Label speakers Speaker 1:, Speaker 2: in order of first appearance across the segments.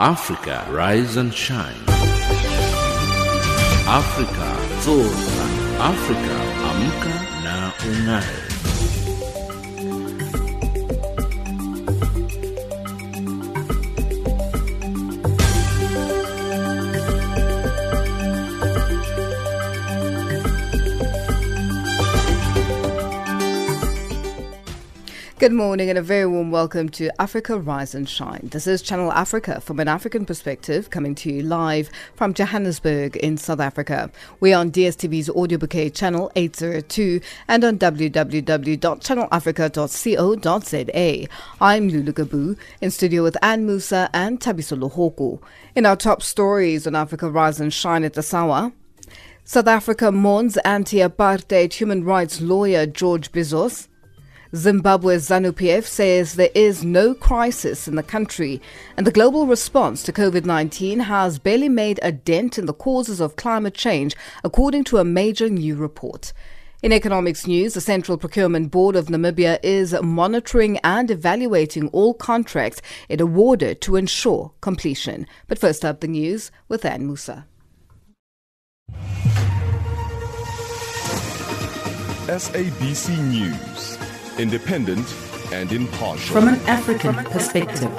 Speaker 1: Africa Rise and Shine. Africa Zora. Africa Amka na Ung'ae.
Speaker 2: Good morning and a very warm welcome to Africa Rise and Shine. This is Channel Africa from an African perspective, coming to you live from Johannesburg in South Africa. We are on DSTV's audio bouquet channel 802 and on www.channelafrica.co.za. I'm Lulu Gabu in studio with Anne Musa and Tabiso Lohoko. In our top stories on Africa Rise and Shine at the hour, South Africa mourns anti-apartheid human rights lawyer George Bizos. Zimbabwe's ZANU-PF says there is no crisis in the country and the global response to COVID-19 has barely made a dent in the causes of climate change, according to a major new report. In economics news, the Central Procurement Board of Namibia is monitoring and evaluating all contracts it awarded to ensure completion. But first up, the news with Anne Musa.
Speaker 3: SABC News, independent and impartial.
Speaker 4: From an African perspective.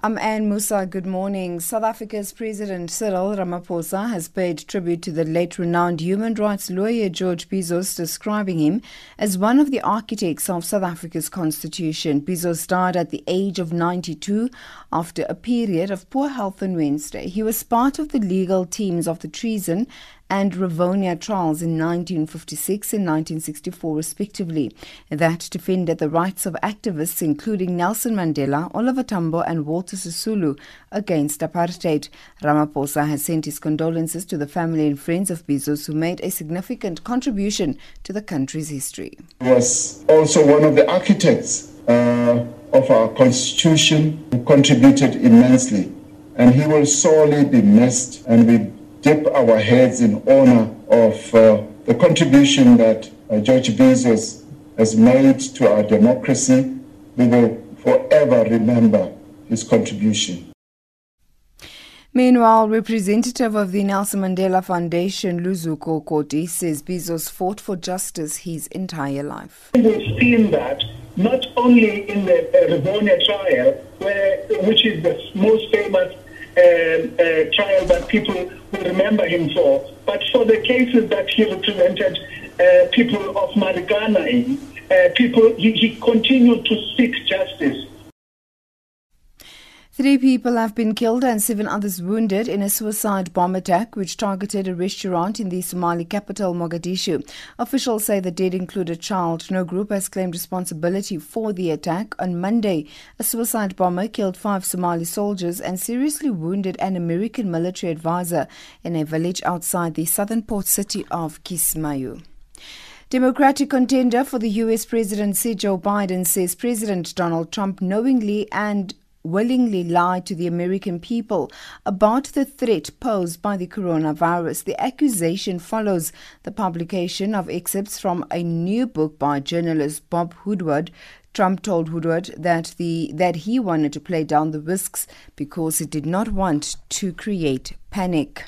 Speaker 5: I'm Anne Musa. Good morning. South Africa's President Cyril Ramaphosa has paid tribute to the late renowned human rights lawyer George Bizos, describing him as one of the architects of South Africa's constitution. Bizos died at the age of 92 after a period of poor health on Wednesday. He was part of the legal teams of the treason and Rivonia trials in 1956 and 1964, respectively, that defended the rights of activists including Nelson Mandela, Oliver Tambo, and Walter Sisulu against apartheid. Ramaphosa has sent his condolences to the family and friends of Bizos, who made a significant contribution to the country's history.
Speaker 6: He was also one of the architects uh, of our constitution, who contributed immensely, and he will sorely be missed, and we dip our heads in honor of uh, the contribution that uh, George Bizos has made to our democracy. We will forever remember his contribution.
Speaker 5: Meanwhile, representative of the Nelson Mandela Foundation, Luzuko Koti, says Bizos fought for justice his entire life.
Speaker 7: We've seen that not only in the uh, Rivonia trial, where, which is the most famous uh, uh, trial that people will remember him for, but for the cases that he represented uh, people of Marikana in, uh, people, he, he continued to seek justice.
Speaker 5: Three people have been killed and seven others wounded in a suicide bomb attack which targeted a restaurant in the Somali capital, Mogadishu. Officials say the dead include a child. No group has claimed responsibility for the attack. On Monday, a suicide bomber killed five Somali soldiers and seriously wounded an American military advisor in a village outside the southern port city of Kismayu. Democratic contender for the U.S. presidency, Joe Biden, says President Donald Trump knowingly and willingly lied to the American people about the threat posed by the coronavirus. The accusation follows the publication of excerpts from a new book by journalist Bob Woodward. Trump told Woodward that the that he wanted to play down the risks because he did not want to create panic.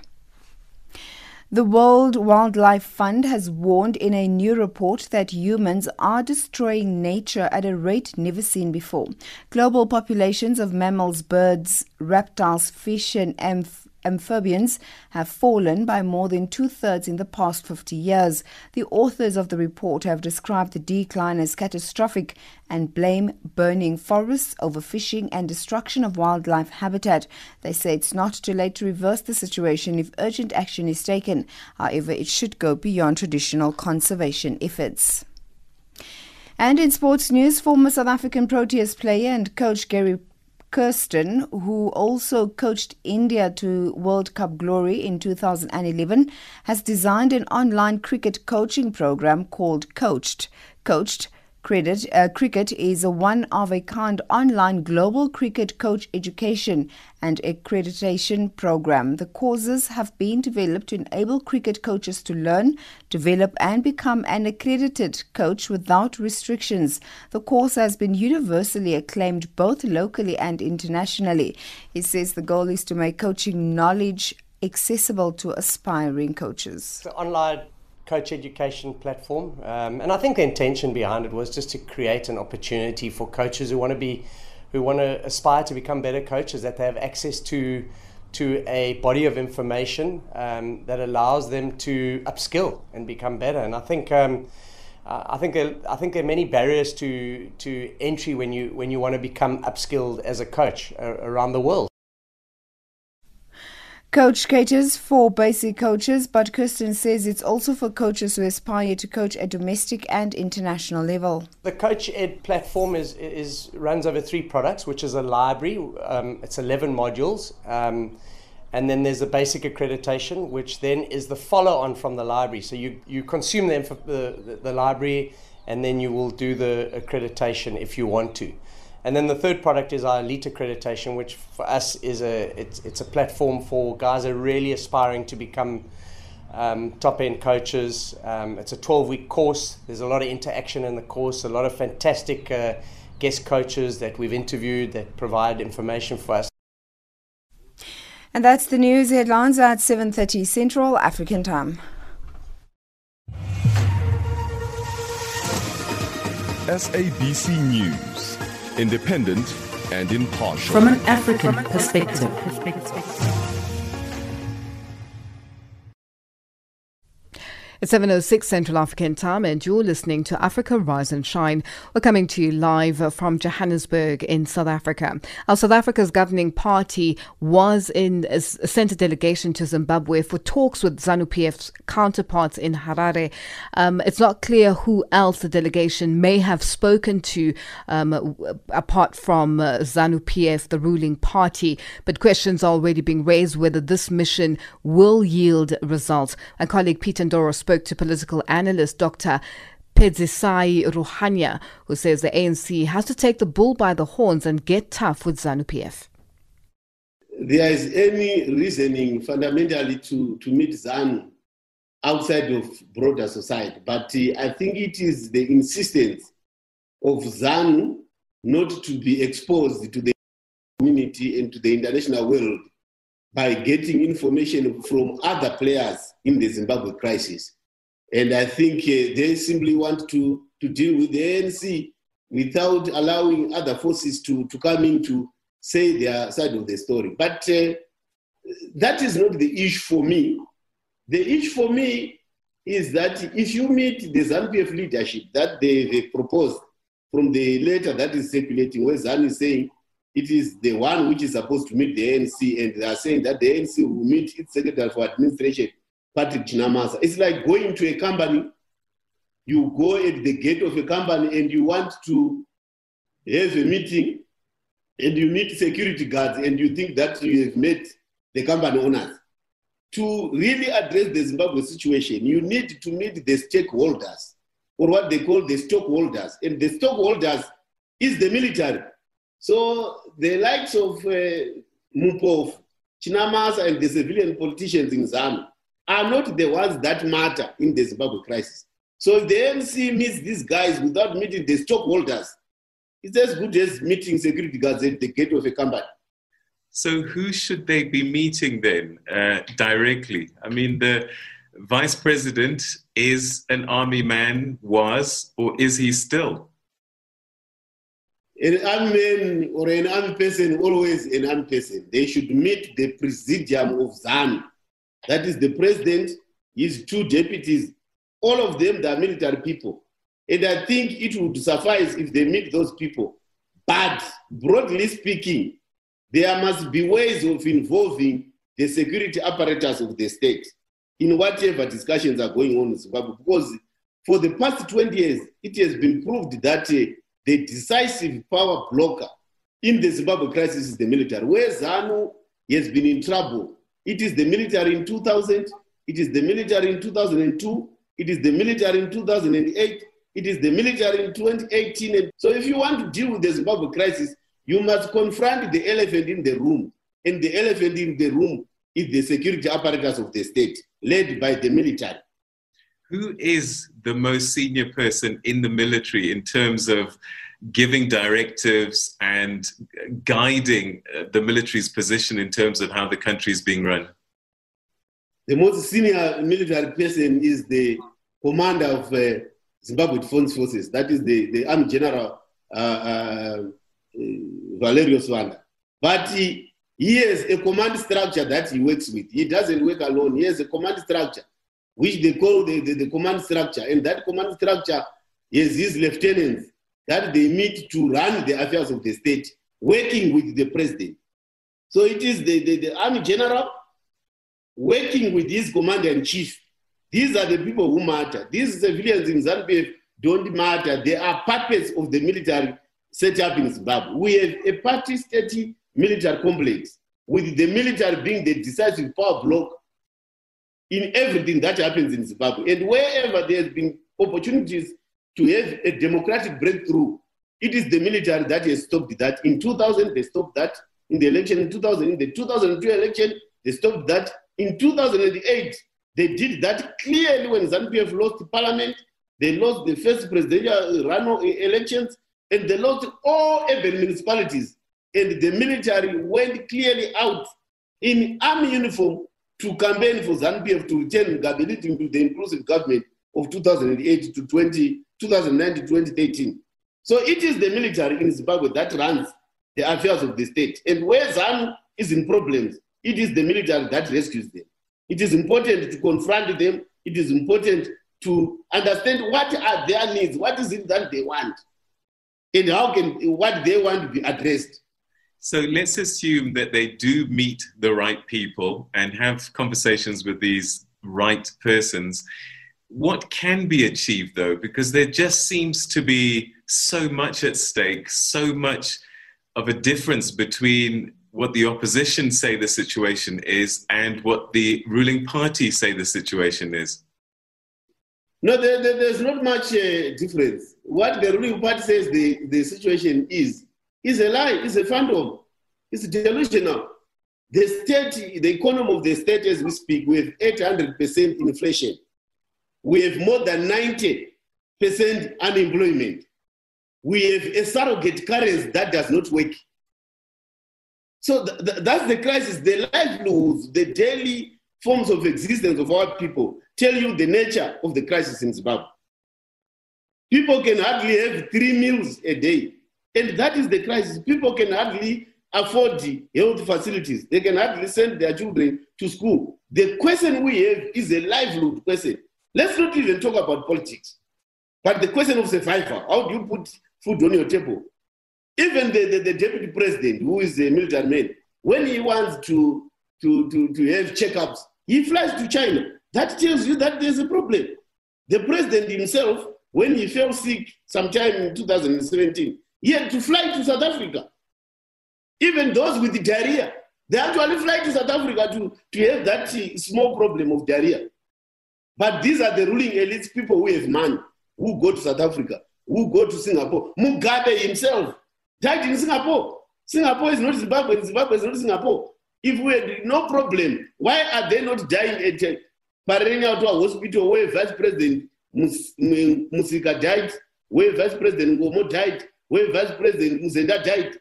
Speaker 5: The World Wildlife Fund has warned in a new report that humans are destroying nature at a rate never seen before. Global populations of mammals, birds, reptiles, fish, and amph- amphibians have fallen by more than two thirds in the past 50 years. The authors of the report have described the decline as catastrophic and blame burning forests, overfishing, and destruction of wildlife habitat. They say it's not too late to reverse the situation if urgent action is taken. However, it should go beyond traditional conservation efforts. And in sports news, former South African Proteas player and coach Gary Kirsten, who also coached India to World Cup glory in 2011, has designed an online cricket coaching program called Coached. Coached Credit, uh, Cricket is a one of a kind online global cricket coach education and accreditation program. The courses have been developed to enable cricket coaches to learn, develop, and become an accredited coach without restrictions. The course has been universally acclaimed both locally and internationally. He says the goal is to make coaching knowledge accessible to aspiring coaches.
Speaker 8: An online coach education platform, um, and I think the intention behind it was just to create an opportunity for coaches who want to be, who want to aspire to become better coaches, that they have access to to a body of information um, that allows them to upskill and become better. And I think. Um, I think there, I think there are many barriers to to entry when you when you want to become upskilled as a coach uh, around the world.
Speaker 5: Coach caters for basic coaches, but Kirsten says it's also for coaches who aspire to coach at domestic and international level.
Speaker 8: The Coach Ed platform is, is runs over three products, which is a library. Um, it's 11 modules. Um, and then there's the basic accreditation, which then is the follow on from the library. So you, you consume them the, the, the library and then you will do the accreditation if you want to. And then the third product is our elite accreditation, which for us is a it's, it's a platform for guys that are really aspiring to become um, top end coaches. Um, it's a 12 week course. There's a lot of interaction in the course, a lot of fantastic uh, guest coaches that we've interviewed that provide information for us.
Speaker 5: And that's the news headlines at 7:30 Central African Time.
Speaker 3: SABC News, independent and impartial.
Speaker 4: From an African perspective.
Speaker 2: It's 7.06 Central African time and you're listening to Africa Rise and Shine. We're coming to you live from Johannesburg in South Africa. Our South Africa's governing party was in a sent a delegation to Zimbabwe for talks with ZANU-PF's counterparts in Harare. Um, it's not clear who else the delegation may have spoken to um, apart from uh, ZANU-PF, the ruling party, but questions are already being raised whether this mission will yield results. My colleague Peter Ndoro spoke to political analyst Dr. Pedzisai Ruhanya, who says the ANC has to take the bull by the horns and get tough with ZANU PF.
Speaker 9: There is any reasoning fundamentally to, to meet ZANU outside of broader society, but uh, I think it is the insistence of ZANU not to be exposed to the community and to the international world by getting information from other players in the Zimbabwe crisis. And I think uh, they simply want to, to deal with the ANC without allowing other forces to, to come in to say their side of the story. But uh, that is not the issue for me. The issue for me is that if you meet the ZANU-PF leadership that they, they proposed from the letter that is circulating, where ZANU is saying it is the one which is supposed to meet the ANC, and they are saying that the ANC will meet its secretary for administration Patrick Chinamasa. It's like going to a company, you go at the gate of a company and you want to have a meeting and you meet security guards and you think that you have met the company owners. To really address the Zimbabwe situation, you need to meet the stakeholders or what they call the stockholders. And the stockholders is the military. So the likes of uh, Mupov, Chinamasa, and the civilian politicians in ZANU are not the ones that matter in the Zimbabwe crisis. So if the ANC meets these guys without meeting the stockholders, it's as good as meeting security guards at the gate of a company.
Speaker 10: So who should they be meeting then uh, directly? I mean, the vice president is an army man, was, or is he still?
Speaker 9: An army man or an army person, always an army person. They should meet the presidium of ZANU that is the president, his two deputies, all of them, they are military people. And I think it would suffice if they meet those people. But broadly speaking, there must be ways of involving the security apparatus of the state in whatever discussions are going on in Zimbabwe. Because for the past 20 years, it has been proved that uh, the decisive power blocker in the Zimbabwe crisis is the military. Where ZANU has been in trouble, it is the military in 2000, it is the military in 2002, it is the military in 2008, it is the military in 2018. And so if you want to deal with the Zimbabwe crisis, you must confront the elephant in the room. And the elephant in the room is the security apparatus of the state, led by the military.
Speaker 10: Who is the most senior person in the military in terms of giving directives and guiding uh, the military's position in terms of how the country is being run?
Speaker 9: The most senior military person is the commander of uh, Zimbabwe Defense Forces, that is the, the Army General uh, uh, Valerio Sibanda. But he, he has a command structure that he works with. He doesn't work alone. He has a command structure, which they call the, the, the command structure. And that command structure is his lieutenants that they meet to run the affairs of the state, working with the president. So it is the, the, the army general working with his commander in chief. These are the people who matter. These civilians in Zambia don't matter. They are puppets of the military set up in Zimbabwe. We have a party state military complex with the military being the decisive power block in everything that happens in Zimbabwe. And wherever there has been opportunities to have a democratic breakthrough, it is the military that has stopped that. In 2000, they stopped that. In the election in 2000, in the 2002 election, they stopped that. In 2008, they did that clearly when ZANU-PF lost parliament. They lost the first presidential runoff elections, and they lost all urban municipalities. And the military went clearly out in army uniform to campaign for ZANU-PF to return Mugabe to the inclusive government of 2008 to 20, 2009 to 2013. So it is the military in Zimbabwe that runs the affairs of the state. And where ZANU is in problems, it is the military that rescues them. It is important to confront them. It is important to understand what are their needs, what is it that they want, and how can what they want be addressed.
Speaker 10: So let's assume that they do meet the right people and have conversations with these right persons what can be achieved though because there just seems to be so much at stake so much of a difference between what the opposition say the situation is and what the ruling party say the situation is.
Speaker 9: No there, there, there's not much uh, difference. What the ruling party says the, the situation is is a lie is a phantom it's delusional. The state the economy of the state as we speak with 800% inflation we have more than 90% unemployment. We have a surrogate currency that does not work. So th- th- that's the crisis. The livelihoods, the daily forms of existence of our people tell you the nature of the crisis in Zimbabwe. People can hardly have three meals a day. And that is the crisis. People can hardly afford health facilities. They can hardly send their children to school. The question we have is a livelihood question. Let's not even talk about politics. But the question of survival, how do you put food on your table? Even the, the, the deputy president, who is a military man, when he wants to, to, to, to have checkups, he flies to China. That tells you that there's a problem. The president himself, when he fell sick sometime in 2017, he had to fly to South Africa. Even those with the diarrhea, they actually fly to South Africa to, to have that uh, small problem of diarrhea. But these are the ruling elites, people who have money, who go to South Africa, who go to Singapore. Mugabe himself died in Singapore. Singapore is not Zimbabwe, Zimbabwe is not Singapore. If we had no problem, why are they not dying at uh, Parenya Hospital where Vice President Msika died, where Vice President Nkomo died, where Vice President Muzenda died?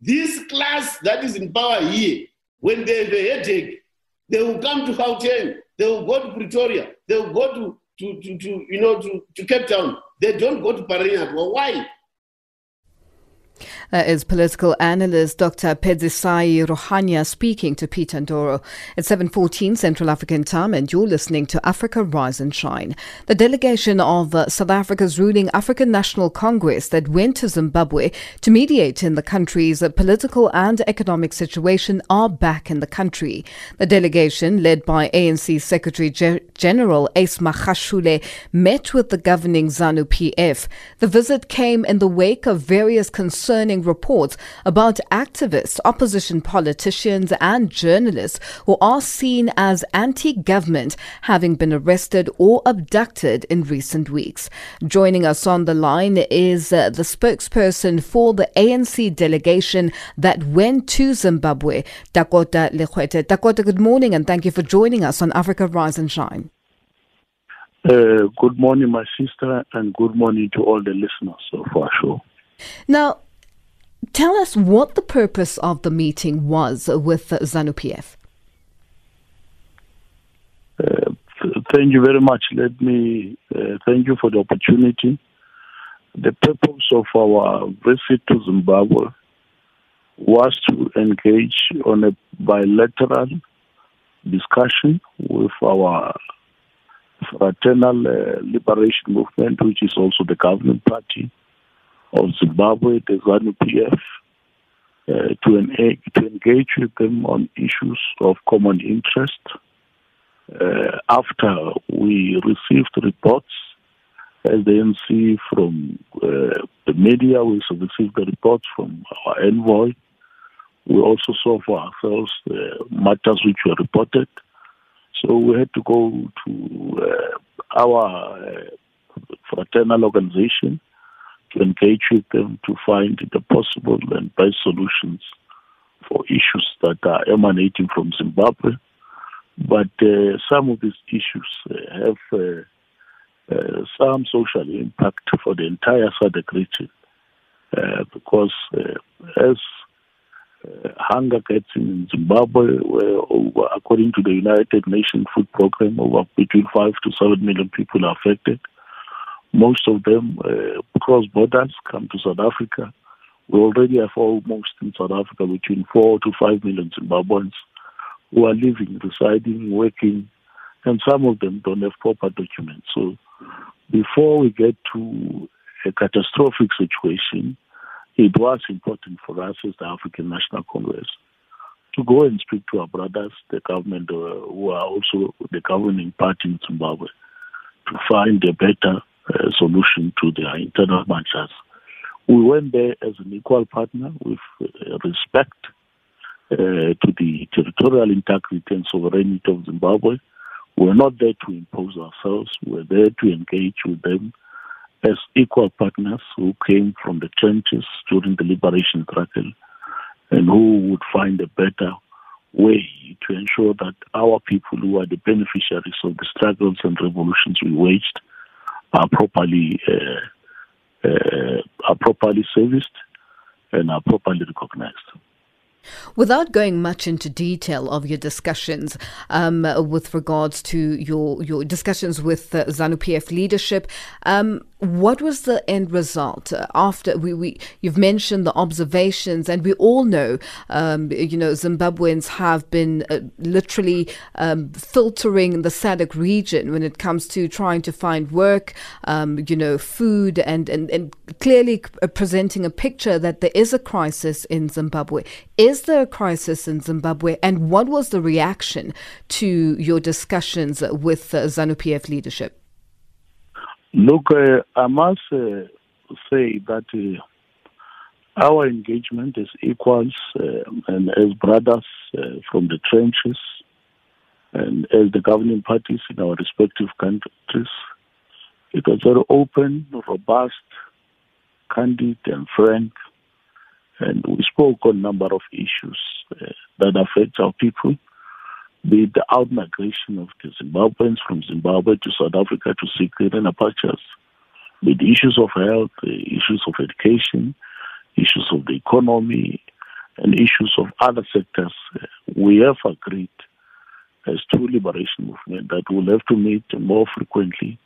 Speaker 9: This class that is in power here, when they have a headache, they will come to Gauteng they will go to Pretoria. They will go to, to, to, to you know, to, to Cape Town. They don't go to. Well, why?
Speaker 2: That is political analyst Dr. Pedzisai Ruhanya speaking to Peter Ndoro at 7.14 Central African time and you're listening to Africa Rise and Shine. The delegation of uh, South Africa's ruling African National Congress that went to Zimbabwe to mediate in the country's uh, political and economic situation are back in the country. The delegation, led by ANC Secretary Ge- General Ace Magashule, met with the governing ZANU-PF. The visit came in the wake of various concerning reports about activists, opposition politicians, and journalists who are seen as anti government having been arrested or abducted in recent weeks. Joining us on the line is uh, the spokesperson for the ANC delegation that went to Zimbabwe, Dakota Legoete. Dakota, good morning and thank you for joining us on Africa Rise and Shine.
Speaker 11: Uh, good morning, my sister, and good morning to all the listeners of our show.
Speaker 2: Now, tell us what the purpose of the meeting was with ZANU PF.
Speaker 11: Uh, th- thank you very much. Let me uh, thank you for the opportunity. The purpose of our visit to Zimbabwe was to engage on a bilateral discussion with our Fraternal uh, Liberation Movement, which is also the governing party of Zimbabwe, the ZANU PF, uh, to, en- to engage with them on issues of common interest. Uh, after we received reports as the NC from uh, the media, we received the reports from our envoy. We also saw for ourselves the matters which were reported. So we had to go to uh, our uh, fraternal organization engage with them to find the possible and best solutions for issues that are emanating from Zimbabwe. But uh, some of these issues uh, have uh, uh, some social impact for the entire SADC region because as uh, hunger gets in Zimbabwe, where according to the United Nations Food Program, over between five to seven million people are affected. Most of them uh, cross borders, come to South Africa. We already have almost in South Africa between four to five million Zimbabweans who are living, residing, working, and some of them don't have proper documents. So before we get to a catastrophic situation, it was important for us as the African National Congress to go and speak to our brothers, the government, uh, who are also the governing party in Zimbabwe, to find a better uh, solution to their internal matters. We went there as an equal partner with uh, respect uh, to the territorial integrity and sovereignty of Zimbabwe. We're not there to impose ourselves. We're there to engage with them as equal partners who came from the trenches during the liberation struggle and who would find a better way to ensure that our people who are the beneficiaries of the struggles and revolutions we waged are properly uh, uh, are properly serviced and are properly recognized.
Speaker 2: Without going much into detail of your discussions um, with regards to your your discussions with uh, ZANU PF leadership, um, what was the end result? Uh, after we, we you've mentioned the observations and we all know um, you know Zimbabweans have been uh, literally um, filtering the SADC region when it comes to trying to find work um, you know food and, and and clearly presenting a picture that there is a crisis in Zimbabwe. Is there a crisis in Zimbabwe and what was the reaction to your discussions with uh, ZANU PF leadership
Speaker 11: Look, uh, I must uh, say that uh, our engagement is equals and as brothers from the trenches and as the governing parties in our respective countries, it was very open, robust, candid, and frank. And we spoke on a number of issues uh, that affect our people be the outmigration of the Zimbabweans from Zimbabwe to South Africa to seek greener pastures, be the issues of health, the issues of education, issues of the economy, and issues of other sectors. We have agreed as two liberation movement that we'll have to meet more frequently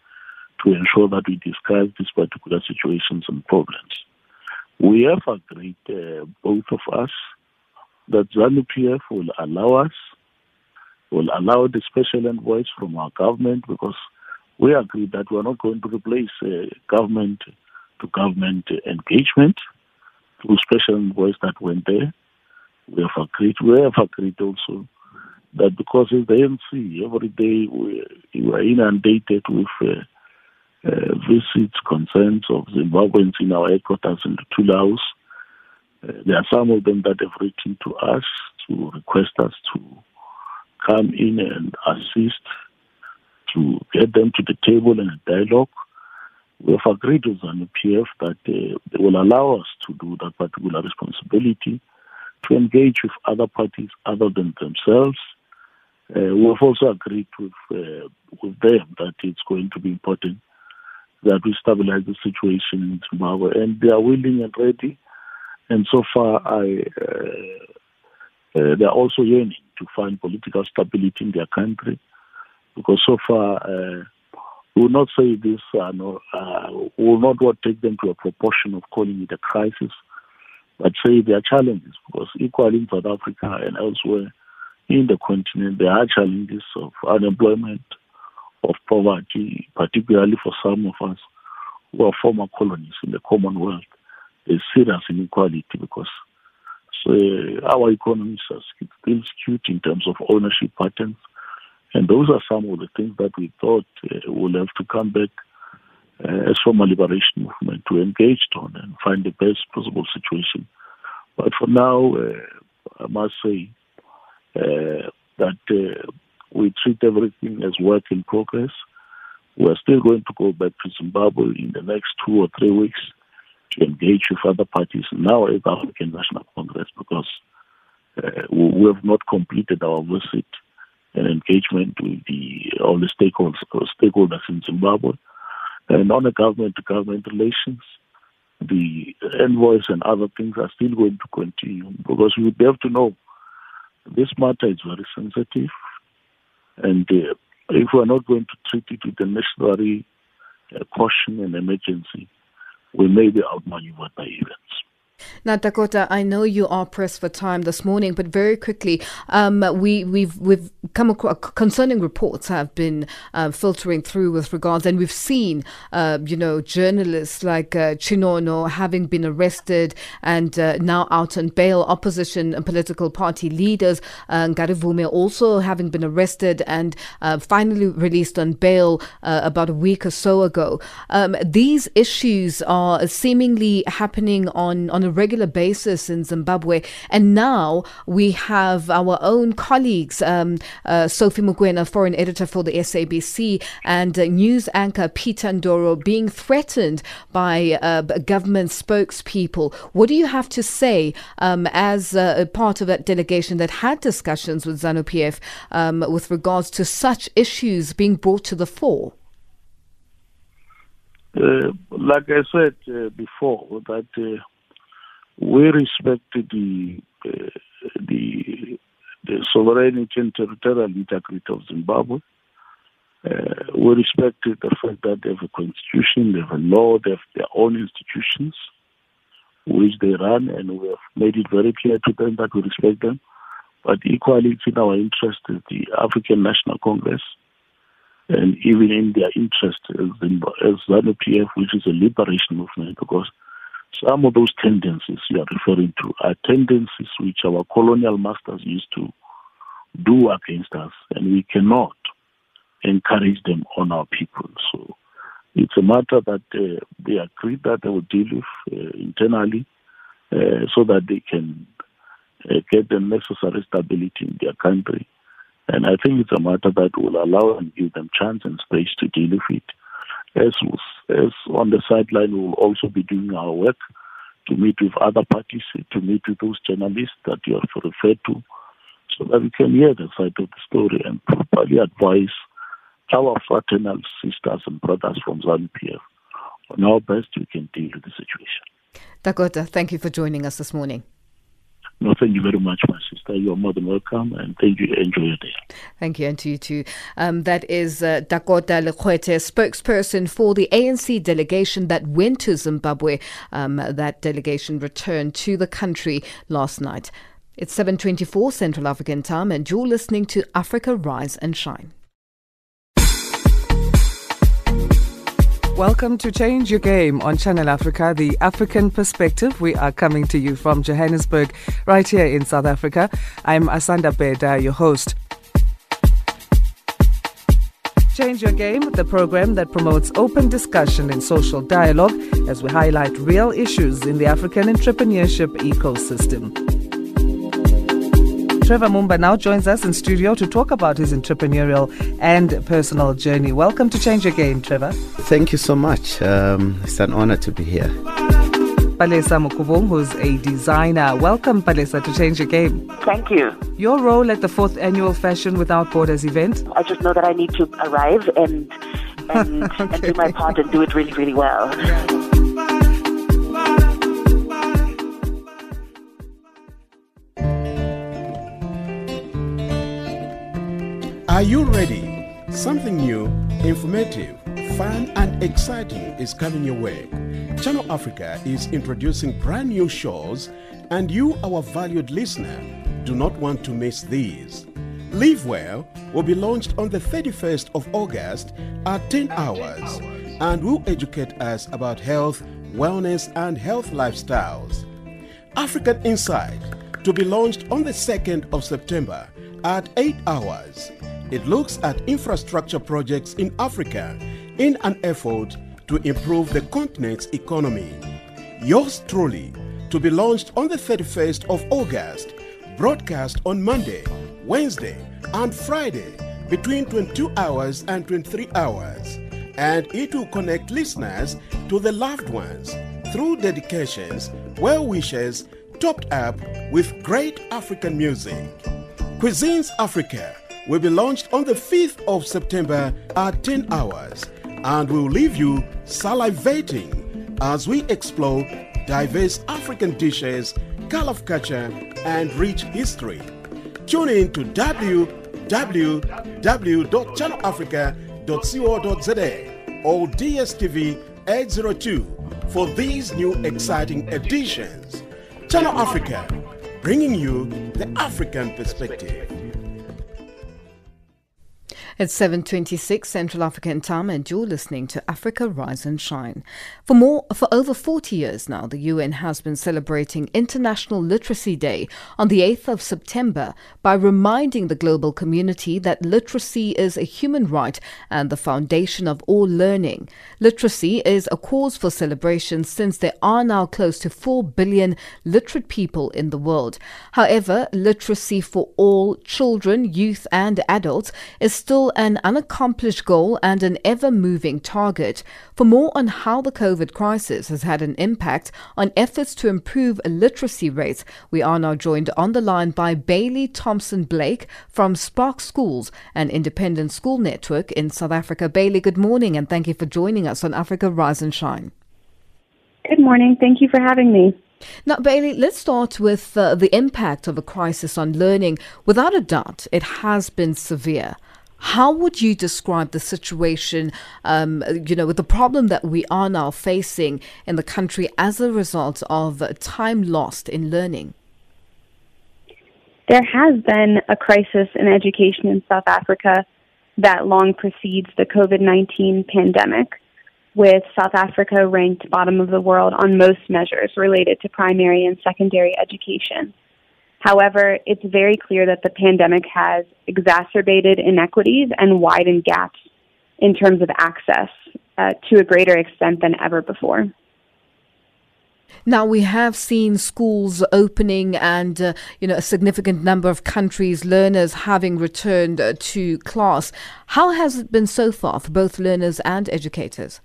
Speaker 11: to ensure that we discuss these particular situations and problems. We have agreed, uh, both of us, that ZANU PF will allow us will allow the special envoys from our government because we agree that we're not going to replace uh, government to government engagement through special envoys that went there. We have agreed. We have agreed also that because it's the ANC, every day we, we are inundated with uh, uh, visits, concerns of Zimbabweans in our headquarters in the Tula House. Uh, there are some of them that have written to us to request us to come in and assist to get them to the table and a dialogue. We have agreed with ZANU PF that uh, they will allow us to do that particular responsibility to engage with other parties other than themselves. Uh, we have also agreed with uh, with them that it's going to be important that we stabilize the situation in Zimbabwe, and they are willing and ready. And so far, I uh, uh, they are also yearning to find political stability in their country, because so far uh, we will not say this. Uh, no, uh, we will not what take them to a proportion of calling it a crisis, but say there are challenges because equally in South Africa and elsewhere in the continent there are challenges of unemployment, of poverty, particularly for some of us who are former colonies in the Commonwealth. There's serious inequality because so, our economies are still skewed in terms of ownership patterns. And those are some of the things that we thought uh, we'll have to come back uh, as former liberation movement to engage on and find the best possible situation. But for now, uh, I must say uh, that uh, we treat everything as work in progress. We're still going to go back to Zimbabwe in the next two or three weeks to engage with other parties now as African National Congress because uh, we have not completed our visit and engagement with the all the stakeholders, stakeholders in Zimbabwe. And on the government to government relations, the envoys and other things are still going to continue because we have to know this matter is very sensitive. And uh, if we're not going to treat it with the necessary uh, caution and emergency, we may be outmaneuvered by events.
Speaker 2: Now, Dakota, I know you are pressed for time this morning, but very quickly, um, we, we've we've come across concerning reports have been uh, filtering through with regards, and we've seen, uh, you know, journalists like uh, Chinono having been arrested and uh, now out on bail. Opposition and political party leaders, uh, Ngarivhume, also having been arrested and uh, finally released on bail uh, about a week or so ago. Um, these issues are seemingly happening on on a regular basis in Zimbabwe. And now we have our own colleagues, um, uh, Sophie Mokoena, foreign editor for the SABC, and uh, news anchor Peter Ndoro being threatened by uh, government spokespeople. What do you have to say um, as a part of that delegation that had discussions with ZANU PF um, with regards to such issues being brought to the fore?
Speaker 11: Uh, like I said uh, before, that uh, we respect the uh, the the sovereignty and territorial integrity of Zimbabwe. Uh, we respect the fact that they have a constitution, they have a law, they have their own institutions which they run, and we have made it very clear to them that we respect them. But equally, it's in our interest as the African National Congress, and even in their interest as, as ZANU PF, which is a liberation movement, because some of those tendencies you are referring to are tendencies which our colonial masters used to do against us, and we cannot encourage them on our people. So it's a matter that uh, they agreed that they will deal with uh, internally uh, so that they can uh, get the necessary stability in their country. And I think it's a matter that will allow and give them chance and space to deal with it as, as on the sideline, we will also be doing our work to meet with other parties, to meet with those journalists that you have referred to, so that we can hear the side of the story and properly advise our fraternal sisters and brothers from ZANU PF on how best we can deal with the situation.
Speaker 2: Dakota, thank you for joining us this morning.
Speaker 11: No, thank you very much, my sister. You're more than welcome, and thank you. Enjoy your day.
Speaker 2: Thank you, and to you too. Um, that is uh, Dakota Legoete, spokesperson for the ANC delegation that went to Zimbabwe. Um, that delegation returned to the country last night. It's 7:24 Central African Time, and you're listening to Africa Rise and Shine.
Speaker 12: Welcome to Change Your Game on Channel Africa, the African perspective. We are coming to you from Johannesburg, right here in South Africa. I'm Asanda Beda, your host. Change Your Game, the program that promotes open discussion and social dialogue as we highlight real issues in the African entrepreneurship ecosystem. Trevor Mumba now joins us in studio to talk about his entrepreneurial and personal journey. Welcome to Change Your Game, Trevor.
Speaker 13: Thank you so much. Um, it's an honor to be here.
Speaker 12: Palesa Mukubung, who's a designer. Welcome, Palesa, to Change Your Game.
Speaker 14: Thank you.
Speaker 12: Your role at the fourth annual Fashion Without Borders event?
Speaker 14: I just know that I need to arrive and and, okay. and do my part and do it really, really well.
Speaker 15: Are you ready? Something new, informative, fun, and exciting is coming your way. Channel Africa is introducing brand new shows, and you, our valued listener, do not want to miss these. Live Well will be launched on the 31st of August at 10 hours and will educate us about health, wellness, and health lifestyles. African Insight to be launched on the 2nd of September at 8 hours. It looks at infrastructure projects in Africa in an effort to improve the continent's economy. Yours truly to be launched on the 31st of August, broadcast on Monday, Wednesday, and Friday between 22 hours and 23 hours. And it will connect listeners to the loved ones through dedications, well wishes, topped up with great African music. Cuisines Africa will be launched on the 5th of September at 10 hours and will leave you salivating as we explore diverse African dishes, color culture, and rich history. Tune in to www.channelafrica.co.za or DSTV 802 for these new exciting editions. Channel Africa, bringing you the African perspective.
Speaker 2: It's 7:26 Central African time and you're listening to Africa Rise and Shine. For more for over 40 years now, the UN has been celebrating International Literacy Day on the 8th of September by reminding the global community that literacy is a human right and the foundation of all learning. Literacy is a cause for celebration since there are now close to 4 billion literate people in the world. However, literacy for all children, youth and adults is still an unaccomplished goal and an ever moving target. For more on how the COVID crisis has had an impact on efforts to improve literacy rates, we are now joined on the line by Bailey Thompson Blake from Spark Schools, an independent school network in South Africa. Bailey, good morning and thank you for joining us on Africa Rise and Shine.
Speaker 16: Good morning. Thank you for having me.
Speaker 2: Now, Bailey, let's start with uh, the impact of a crisis on learning. Without a doubt, it has been severe. How would you describe the situation, um, you know, with the problem that we are now facing in the country as a result of time lost in learning?
Speaker 16: There has been a crisis in education in South Africa that long precedes the COVID 19 pandemic, with South Africa ranked bottom of the world on most measures related to primary and secondary education. However, it's very clear that the pandemic has exacerbated inequities and widened gaps in terms of access uh, to a greater extent than ever before.
Speaker 2: Now we have seen schools opening, and uh, you know a significant number of countries' learners having returned uh, to class. How has it been so far for both learners and educators?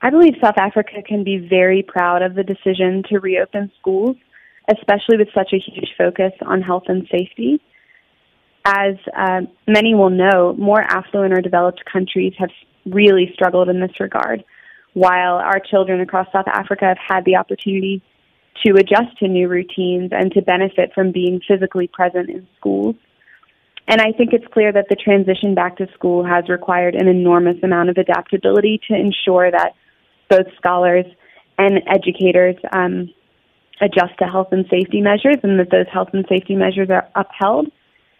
Speaker 16: I believe South Africa can be very proud of the decision to reopen schools especially with such a huge focus on health and safety. As uh, many will know, more affluent or developed countries have really struggled in this regard, while our children across South Africa have had the opportunity to adjust to new routines and to benefit from being physically present in schools. And I think it's clear that the transition back to school has required an enormous amount of adaptability to ensure that both scholars and educators um, adjust to health and safety measures and that those health and safety measures are upheld.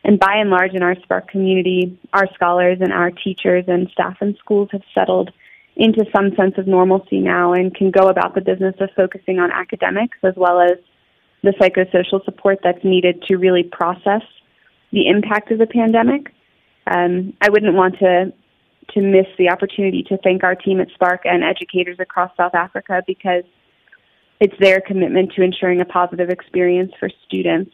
Speaker 16: And by and large, in our Spark community, our scholars and our teachers and staff in schools have settled into some sense of normalcy now and can go about the business of focusing on academics as well as the psychosocial support that's needed to really process the impact of the pandemic. Um, I wouldn't want to to miss the opportunity to thank our team at Spark and educators across South Africa because it's their commitment to ensuring a positive experience for students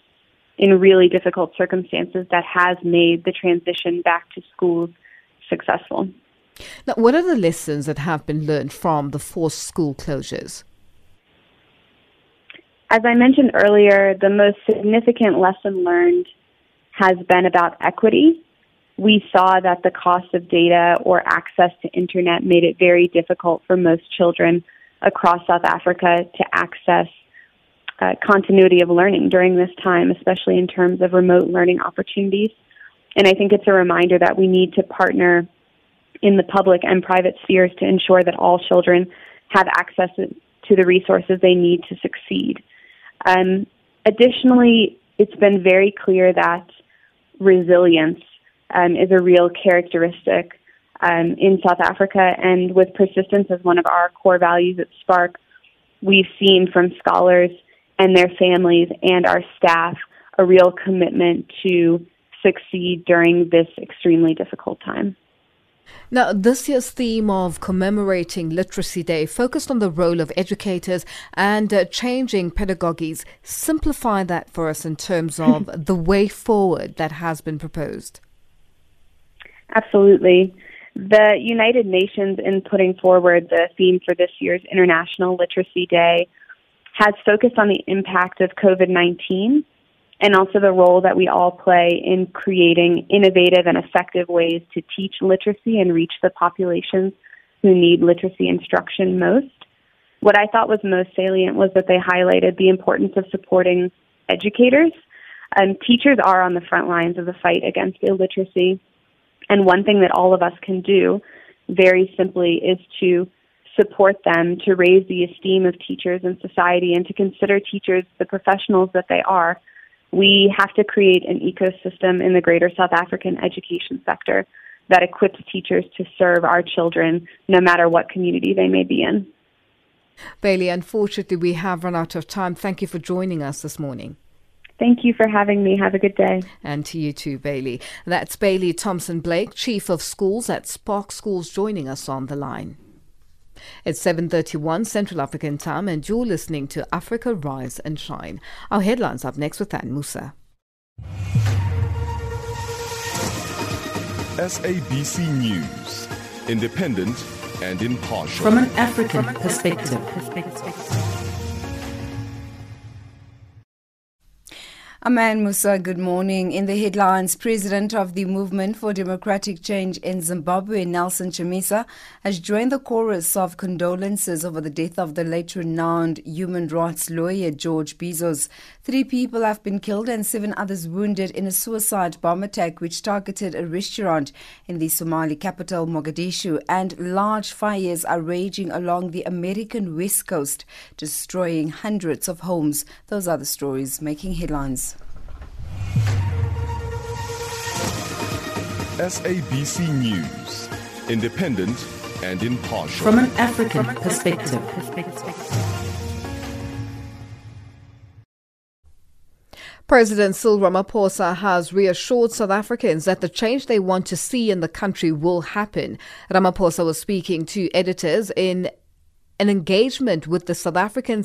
Speaker 16: in really difficult circumstances that has made the transition back to schools successful.
Speaker 2: Now, what are the lessons that have been learned from the forced school closures?
Speaker 16: As I mentioned earlier, the most significant lesson learned has been about equity. We saw that the cost of data or access to internet made it very difficult for most children across South Africa to access uh, continuity of learning during this time, especially in terms of remote learning opportunities. And I think it's a reminder that we need to partner in the public and private spheres to ensure that all children have access to the resources they need to succeed. Um, additionally, it's been very clear that resilience um, is a real characteristic um, in South Africa, and with persistence as one of our core values at Spark, we've seen from scholars and their families and our staff a real commitment to succeed during this extremely difficult time.
Speaker 2: Now, this year's theme of commemorating Literacy Day focused on the role of educators and uh, changing pedagogies. Simplify that for us in terms of the way forward that has been proposed.
Speaker 16: Absolutely. The United Nations, in putting forward the theme for this year's International Literacy Day, has focused on the impact of COVID 19 and also the role that we all play in creating innovative and effective ways to teach literacy and reach the populations who need literacy instruction most. What I thought was most salient was that they highlighted the importance of supporting educators. Um, teachers are on the front lines of the fight against illiteracy. And one thing that all of us can do very simply is to support them to raise the esteem of teachers in society and to consider teachers the professionals that they are we have to create an ecosystem in the greater South African education sector that equips teachers to serve our children no matter what community they may be in.
Speaker 2: Bailey, unfortunately, we have run out of time. Thank you for joining us this morning.
Speaker 16: Thank you for having me. Have a good day.
Speaker 2: And to you too, Bailey. That's Bailey Thompson Blake, Chief of Schools at Spark Schools, joining us on the line. It's 7:31 Central African Time and you're listening to Africa Rise and Shine. Our headlines up next with Ann Musa.
Speaker 3: SABC News, independent and impartial.
Speaker 4: From an African perspective.
Speaker 5: Aman Musa, good morning. In the headlines, President of the Movement for Democratic Change in Zimbabwe, Nelson Chamisa, has joined the chorus of condolences over the death of the late renowned human rights lawyer George Bizos. Three people have been killed and seven others wounded in a suicide bomb attack which targeted a restaurant in the Somali capital, Mogadishu, and large fires are raging along the American west coast, destroying hundreds of homes. Those are the stories making headlines.
Speaker 3: SABC News, independent and impartial.
Speaker 4: From an African perspective.
Speaker 2: President Cyril Ramaphosa has reassured South Africans that the change they want to see in the country will happen. Ramaphosa was speaking to editors in an engagement with the South African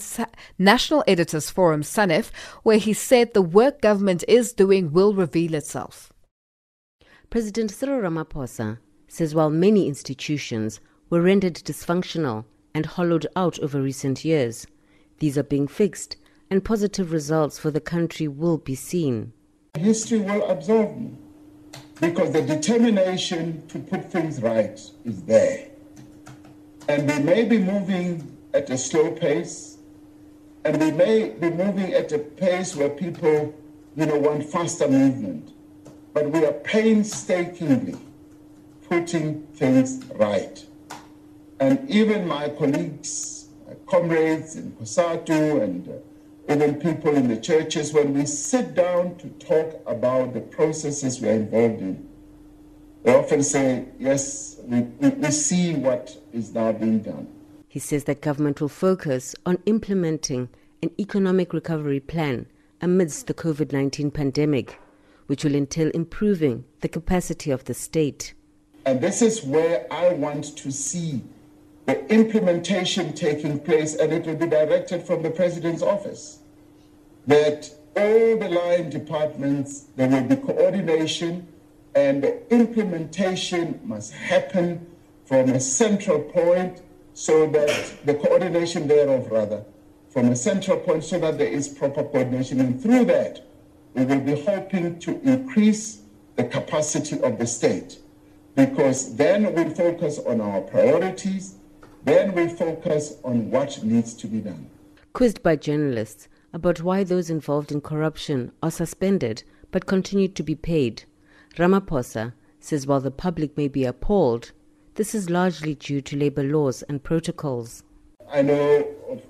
Speaker 2: National Editors Forum, SANEF, where he said the work government is doing will reveal itself.
Speaker 17: President Cyril Ramaphosa says while many institutions were rendered dysfunctional and hollowed out over recent years, these are being fixed and positive results for the country will be seen.
Speaker 6: History will absolve me because the determination to put things right is there. And we may be moving at a slow pace, and we may be moving at a pace where people, you know, want faster movement. But we are painstakingly putting things right. And even my colleagues, my comrades in COSATU and uh, even people in the churches, when we sit down to talk about the processes we are involved in, they often say, yes, we, we, we see what is now being done.
Speaker 17: He says that government will focus on implementing an economic recovery plan amidst the COVID 19 pandemic, which will entail improving the capacity of the state.
Speaker 6: And this is where I want to see the implementation taking place, and it will be directed from the President's office. That all the line departments, there will be coordination, and the implementation must happen from a central point so that the coordination thereof, rather, from a central point so that there is proper coordination. And through that, we will be hoping to increase the capacity of the state because then we focus on our priorities, then we focus on what needs to be done.
Speaker 17: Quizzed by journalists about why those involved in corruption are suspended but continue to be paid, Ramaphosa says while the public may be appalled, this is largely due to labor laws and protocols.
Speaker 6: I know of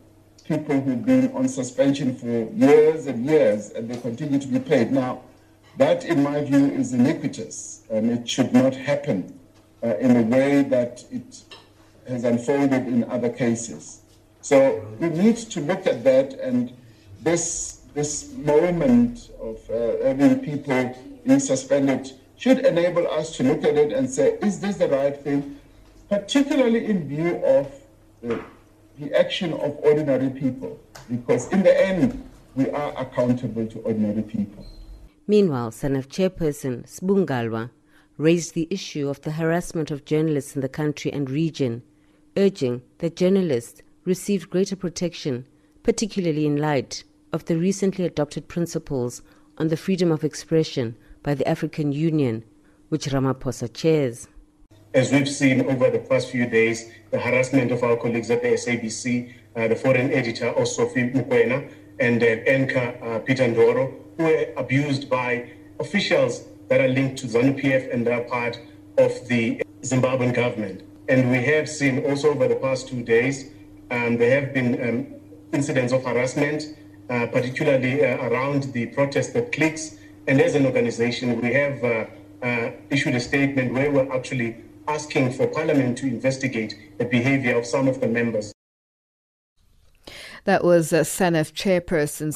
Speaker 6: people who've been on suspension for years and years and they continue to be paid. Now, that, in my view, is iniquitous and it should not happen uh, in a way that it has unfolded in other cases. So we need to look at that and this, this moment of uh, having people being suspended should enable us to look at it and say, is this the right thing? Particularly in view of the, the action of ordinary people, because in the end, we are accountable to ordinary people.
Speaker 17: Meanwhile, SANEF chairperson Sbu Ngalwa raised the issue of the harassment of journalists in the country and region, urging that journalists receive greater protection, particularly in light of the recently adopted principles on the freedom of expression by the African Union, which Ramaphosa chairs.
Speaker 18: As we've seen over the past few days, the harassment of our colleagues at the SABC, uh, the foreign editor, Sophie Mokoena, and uh, anchor uh, Peter Ndoro, who were abused by officials that are linked to ZANU-PF and are part of the Zimbabwean government. And we have seen also over the past two days, um, there have been um, incidents of harassment, uh, particularly uh, around the protest that clicks. And as an organization, we have uh, uh, issued a statement where we're actually asking for Parliament to investigate the behavior of some of the members.
Speaker 2: That was uh, SANEF chairperson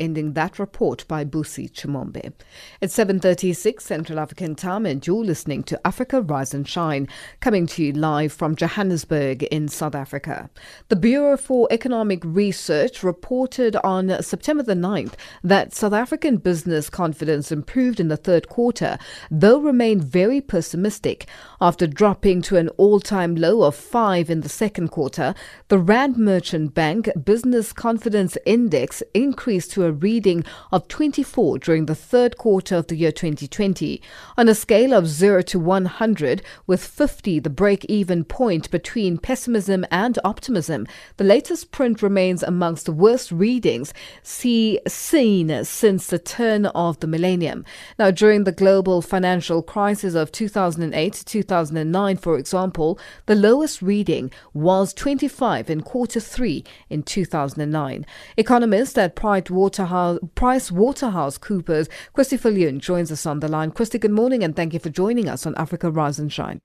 Speaker 2: ending that report by Busi Chimombe. It's 7.36 Central African time and you're listening to Africa Rise and Shine, coming to you live from Johannesburg in South Africa. The Bureau for Economic Research reported on September the 9th that South African business confidence improved in the third quarter, though remained very pessimistic. After dropping to an all-time low of 5 in the second quarter, the Rand Merchant Bank Business Confidence Index increased to a reading of 24 during the third quarter of the year 2020. On a scale of 0 to 100, with 50 the break even point between pessimism and optimism, the latest print remains amongst the worst readings see, seen since the turn of the millennium. Now, during the global financial crisis of 2008 to 2009, for example, the lowest reading was 25 in quarter three in 2009. Economist at Price Waterhouse, Price Waterhouse Coopers, Christy Viljoen joins us on the line. Christy, good morning and thank you for joining us on Africa Rise and Shine.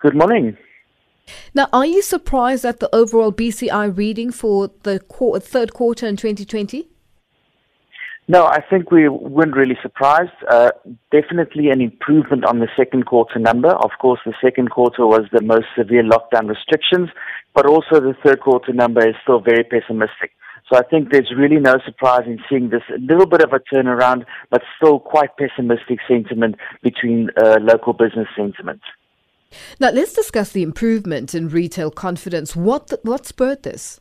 Speaker 19: Good morning.
Speaker 2: Now, are you surprised at the overall BCI reading for the third quarter in 2020?
Speaker 19: No, I think we weren't really surprised. Uh, definitely an improvement on the second quarter number. Of course, the second quarter was the most severe lockdown restrictions, but also the third quarter number is still very pessimistic. So I think there's really no surprise in seeing this little bit of a turnaround, but still quite pessimistic sentiment between uh, local business sentiment.
Speaker 2: Now, let's discuss the improvement in retail confidence. What, what spurred this?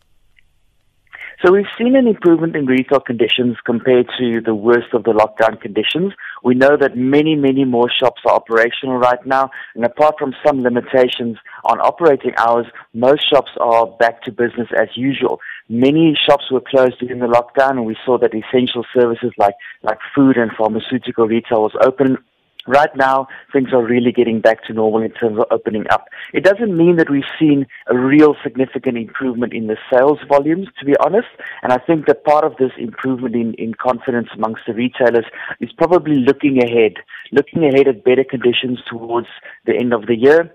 Speaker 19: So we've seen an improvement in retail conditions compared to the worst of the lockdown conditions. We know that many, many more shops are operational right now, and apart from some limitations on operating hours, most shops are back to business as usual. Many shops were closed during the lockdown, and we saw that essential services like, like food and pharmaceutical retail was open Right now, things are really getting back to normal in terms of opening up. It doesn't mean that we've seen a real significant improvement in the sales volumes, to be honest. And I think that part of this improvement in, in confidence amongst the retailers is probably looking ahead, looking ahead at better conditions towards the end of the year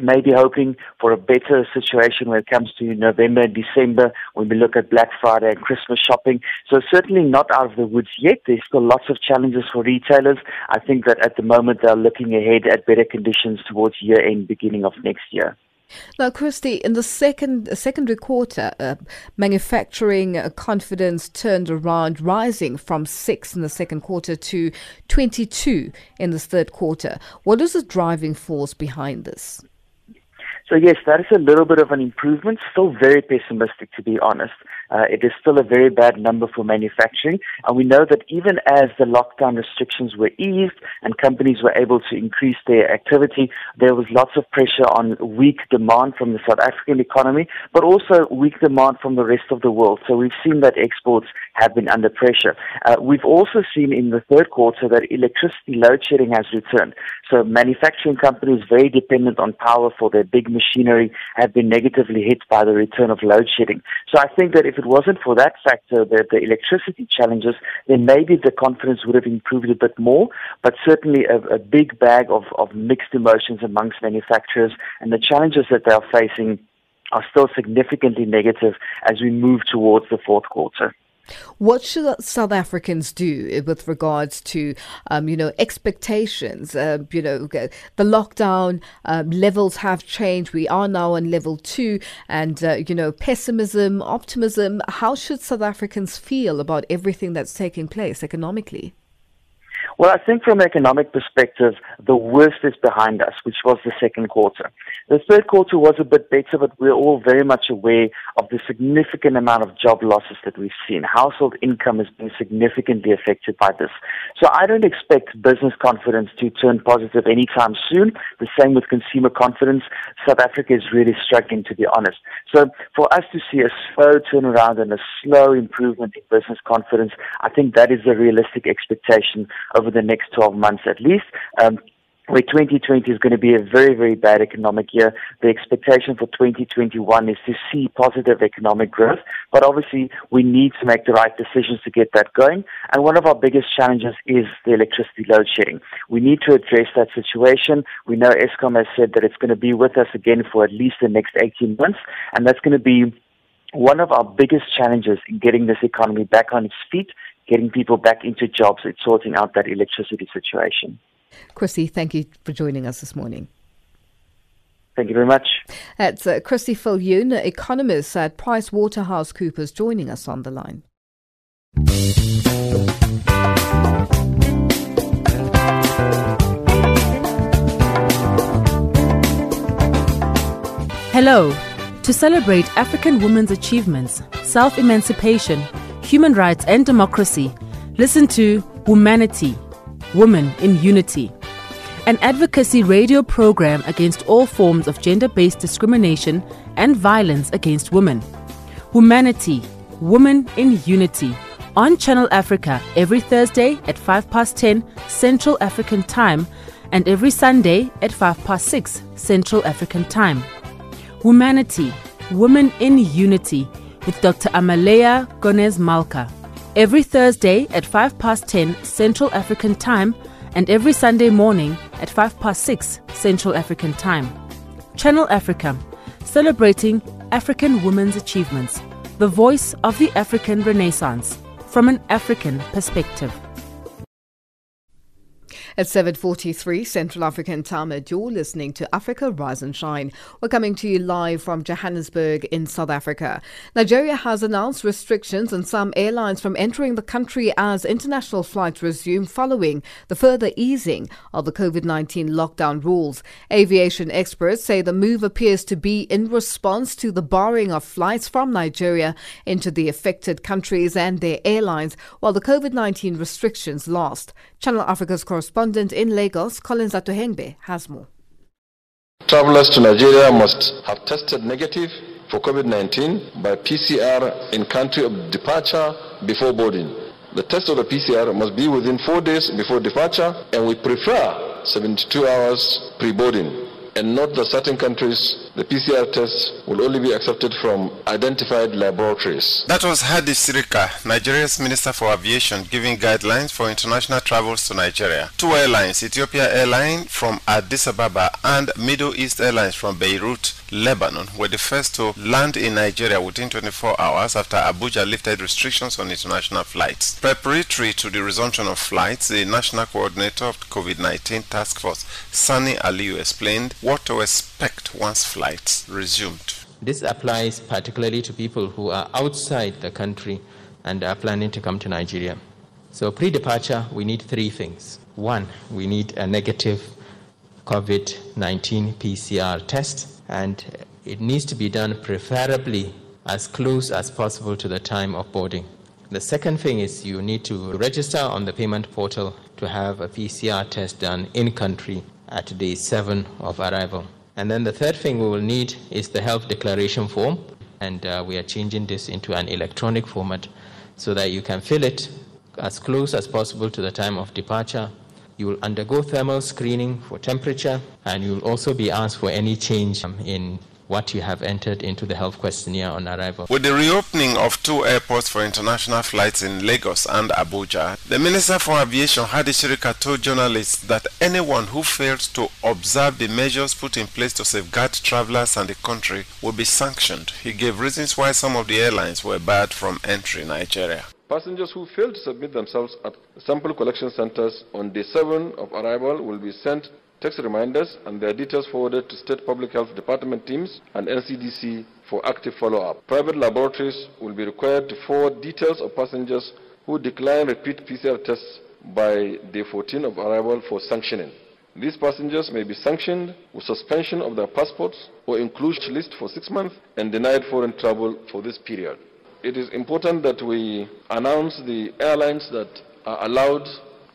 Speaker 19: maybe hoping for a better situation when it comes to November and December when we look at Black Friday and Christmas shopping. So certainly not out of the woods yet. There's still lots of challenges for retailers. I think that at the moment they're looking ahead at better conditions towards year end, beginning of next year.
Speaker 2: Now, Christy, in the second secondary quarter, uh, manufacturing uh, confidence turned around, rising from six in the second quarter to 22 in the third quarter. What is the driving force behind this?
Speaker 19: So yes, that is a little bit of an improvement. Still very pessimistic, to be honest. Uh, it is still a very bad number for manufacturing, and we know that even as the lockdown restrictions were eased and companies were able to increase their activity, there was lots of pressure on weak demand from the South African economy, but also weak demand from the rest of the world. So we've seen that exports have been under pressure. Uh, we've also seen in the third quarter that electricity load shedding has returned. So manufacturing companies very dependent on power for their big machinery have been negatively hit by the return of load shedding. So I think that if it wasn't for that factor, the, the electricity challenges, then maybe the confidence would have improved a bit more. But certainly a, a big bag of, of mixed emotions amongst manufacturers and the challenges that they are facing are still significantly negative as we move towards the fourth quarter.
Speaker 2: What should South Africans do with regards to, um, you know, expectations? Uh, you know, the lockdown um, levels have changed. We are now on level two, and uh, you know, pessimism, optimism. How should South Africans feel about everything that's taking place economically?
Speaker 19: Well, I think from an economic perspective, the worst is behind us, which was the second quarter. The third quarter was a bit better, but we're all very much aware of the significant amount of job losses that we've seen. Household income has been significantly affected by this. So I don't expect business confidence to turn positive anytime soon. The same with consumer confidence. South Africa is really struggling, to be honest. So for us to see a slow turnaround and a slow improvement in business confidence, I think that is a realistic expectation over the next 12 months at least. Um, where 2020 is going to be a very, very bad economic year. The expectation for 2021 is to see positive economic growth, but obviously we need to make the right decisions to get that going. And one of our biggest challenges is the electricity load shedding. We need to address that situation. We know Eskom has said that it's going to be with us again for at least the next 18 months, and that's going to be one of our biggest challenges in getting this economy back on its feet getting people back into jobs and sorting out that electricity situation.
Speaker 2: Chrissy, thank you for joining us this morning.
Speaker 19: Thank you very much.
Speaker 2: That's uh, Christy Viljoen, economist at Price Waterhouse Coopers, joining us on the line.
Speaker 20: Hello. To celebrate African women's achievements, self emancipation, human rights, and democracy, listen to Humanity Women in Unity, an advocacy radio program against all forms of gender based discrimination and violence against women. Humanity Women in Unity, on Channel Africa every Thursday at 5 past 10 Central African Time and every Sunday at 5 past 6 Central African Time. Humanity Women in Unity with Dr. Amalea Gomez Malka every Thursday at 5 past 10 Central African Time and every Sunday morning at 5 past 6 Central African Time. Channel Africa, celebrating African women's achievements, the voice of the African Renaissance from an African perspective.
Speaker 2: At 7.43 Central African time, you're listening to Africa Rise and Shine. We're coming to you live from Johannesburg in South Africa. Nigeria has announced restrictions on some airlines from entering the country as international flights resume following the further easing of the COVID-19 lockdown rules. Aviation experts say the move appears to be in response to the barring of flights from Nigeria into the affected countries and their airlines while the COVID-19 restrictions last. Channel Africa's correspondent in Lagos, Collins Atohengbe, has more.
Speaker 21: Travelers to Nigeria must have tested negative for COVID-19 by PCR in country of departure before boarding. The test of the PCR must be within four days before departure and we prefer 72 hours pre-boarding And note that certain countries, the PCR tests will only be accepted from identified laboratories.
Speaker 22: That was Hadi Sirika, Nigeria's Minister for Aviation, giving guidelines for international travels to Nigeria. Two airlines, Ethiopia Airline from Addis Ababa and Middle East Airlines from Beirut, Lebanon, were the first to land in Nigeria within 24 hours after Abuja lifted restrictions on international flights. Preparatory to the resumption of flights, the national coordinator of the COVID-19 task force, Sani Aliyu, explained what to expect once flights resumed.
Speaker 23: This applies particularly to people who are outside the country and are planning to come to Nigeria. So, pre departure, we need three things. One, we need a negative COVID 19 PCR test, and it needs to be done preferably as close as possible to the time of boarding. The second thing is you need to register on the payment portal to have a PCR test done in country at day seven of arrival. And then the third thing we will need is the health declaration form, and uh, we are changing this into an electronic format so that you can fill it as close as possible to the time of departure. You will undergo thermal screening for temperature, and you will also be asked for any change um, in what you have entered into the health questionnaire on arrival.
Speaker 22: With the reopening of two airports for international flights in Lagos and Abuja, the Minister for Aviation Hadi Sirika told journalists that anyone who fails to observe the measures put in place to safeguard travelers and the country will be sanctioned. He gave reasons why some of the airlines were barred from entering Nigeria.
Speaker 21: Passengers who fail to submit themselves at sample collection centers on day 7 of arrival will be sent text reminders and their details forwarded to State Public Health Department teams and NCDC for active follow-up. Private laboratories will be required to forward details of passengers who decline repeat PCR tests by day 14 of arrival for sanctioning. These passengers may be sanctioned with suspension of their passports or inclusion list for six months and denied foreign travel for this period. It is important that we announce the airlines that are allowed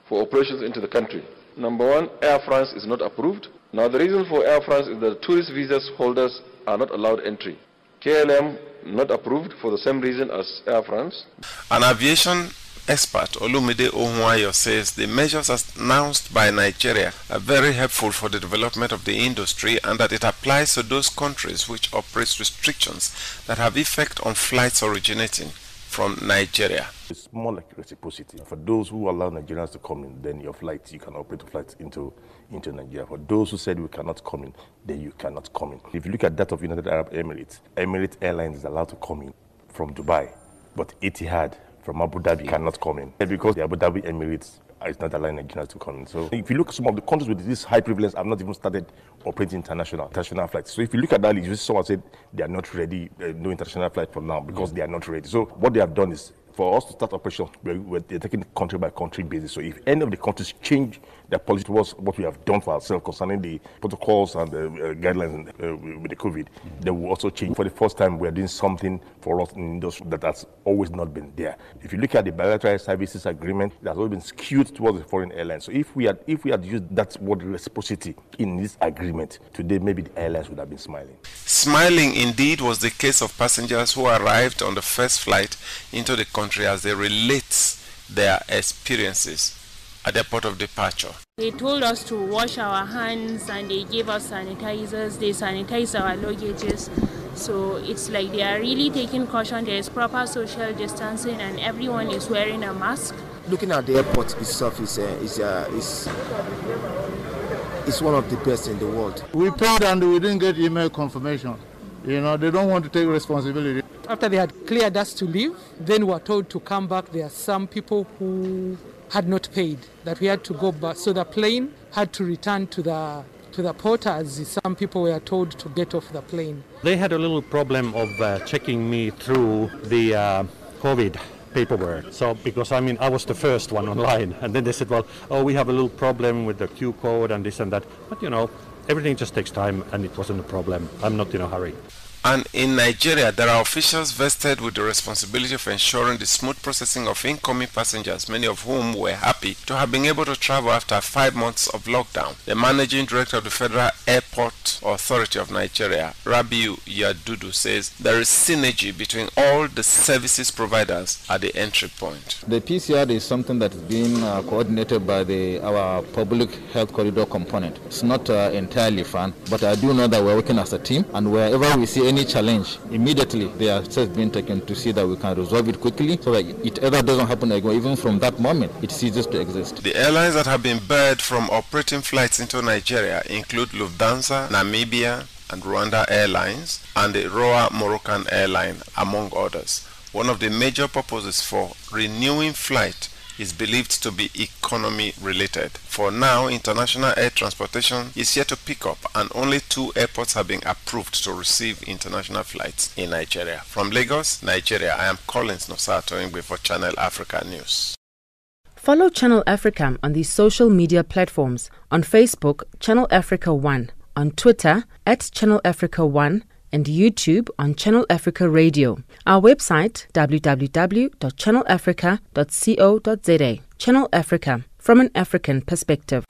Speaker 21: for operations into the country. Number one, Air France is not approved. Now, the reason for Air France is that tourist visas holders are not allowed entry. KLM not approved for the same reason as Air France.
Speaker 22: An aviation expert, Olumide Ohunayo, says the measures announced by Nigeria are very helpful for the development of the industry and that it applies to those countries which operate restrictions that have effect on flights originating from Nigeria.
Speaker 24: It's more like reciprocity. For those who allow Nigerians to come in, then your flights, you can operate flights into, into Nigeria. For those who said we cannot come in, then you cannot come in. If you look at that of United Arab Emirates, Emirates Airlines is allowed to come in from Dubai, but Etihad from Abu Dhabi cannot come in because the Abu Dhabi Emirates is not allowing Nigerians to come in. So if you look at some of the countries with this high prevalence, I've not even started operating international international flights. So if you look at that, you see someone said they are not ready, uh, no international flight for now because mm. they are not ready. So what they have done is for us to start operation, we're, we're taking country by country basis. So if any of the countries change their policy towards what we have done for ourselves concerning the protocols and the uh, guidelines uh, with the COVID, they will also change. For the first time, we're doing something for us in industry that has always not been there. If you look at the bilateral services agreement, it has always been skewed towards the foreign airlines. So if we had if we had used that word reciprocity in this agreement, today maybe the airlines would have been smiling.
Speaker 22: Smiling indeed was the case of passengers who arrived on the first flight into the country as they relate their experiences at the port of departure.
Speaker 25: They told us to wash our hands and they gave us sanitizers. They sanitized our luggages. So it's like they are really taking caution. There is proper social distancing and everyone is wearing a mask.
Speaker 26: Looking at the airport itself is, uh, is, uh, is, is one of the best in the world.
Speaker 27: We paid and we didn't get email confirmation. You know, they don't want to take responsibility.
Speaker 28: After they had cleared us to leave, then we were told to come back. There are some people who had not paid, that we had to go back. So the plane had to return to the to the port as some people were told to get off the plane.
Speaker 29: They had a little problem of uh, checking me through the uh, COVID paperwork. So because I mean I was the first one online, and then they said, well, oh, we have a little problem with the Q code and this and that. But you know, everything just takes time, and it wasn't a problem. I'm not in a hurry.
Speaker 22: And in Nigeria, there are officials vested with the responsibility of ensuring the smooth processing of incoming passengers, many of whom were happy to have been able to travel after five months of lockdown. The managing director of the Federal Airport Authority of Nigeria, Rabiu Yadudu, says there is synergy between all the services providers at the entry point.
Speaker 30: The PCR is something that is being uh, coordinated by the our public health corridor component. It's not uh, entirely fun, but I do know that we're working as a team, and wherever we see any challenge, immediately there are steps being taken to see that we can resolve it quickly, so that it either doesn't happen again, even from that moment, it ceases to exist.
Speaker 22: The airlines that have been barred from operating flights into Nigeria include Lufthansa, Namibia, and Rwanda Airlines, and the Roa Moroccan Airline, among others. One of the major purposes for renewing flight is believed to be economy related. For now, international air transportation is yet to pick up and only two airports have been approved to receive international flights in Nigeria. From Lagos, Nigeria, I am Collins Nosato for Channel Africa News.
Speaker 20: Follow Channel Africa on these social media platforms on Facebook, Channel Africa 1, on Twitter, at Channel Africa 1, and YouTube on Channel Africa Radio. Our website www.channelafrica.co.za. Channel Africa from an African perspective.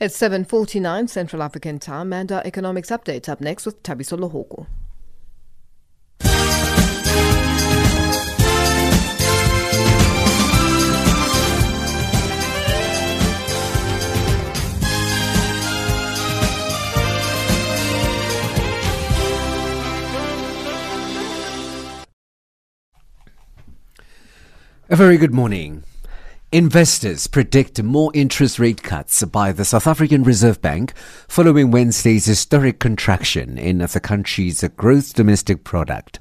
Speaker 2: It's 7.49 Central African time and our economics update up next with Tabiso Lohoko.
Speaker 31: A very good morning. Investors predict more interest rate cuts by the South African Reserve Bank following Wednesday's historic contraction in the country's gross domestic product.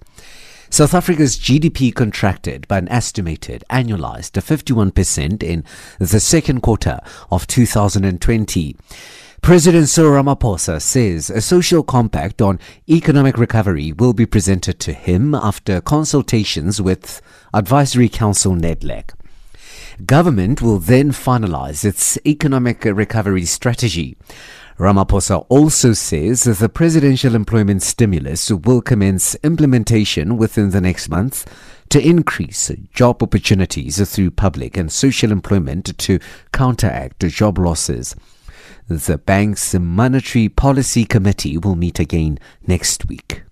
Speaker 31: South Africa's GDP contracted by an estimated annualized 51% in the second quarter of 2020. President Cyril Ramaphosa says a social compact on economic recovery will be presented to him after consultations with Advisory Council NEDLAC. Government will then finalize its economic recovery strategy. Ramaphosa also says that the presidential employment stimulus will commence implementation within the next month to increase job opportunities through public and social employment to counteract job losses. The bank's Monetary Policy Committee will meet again next week.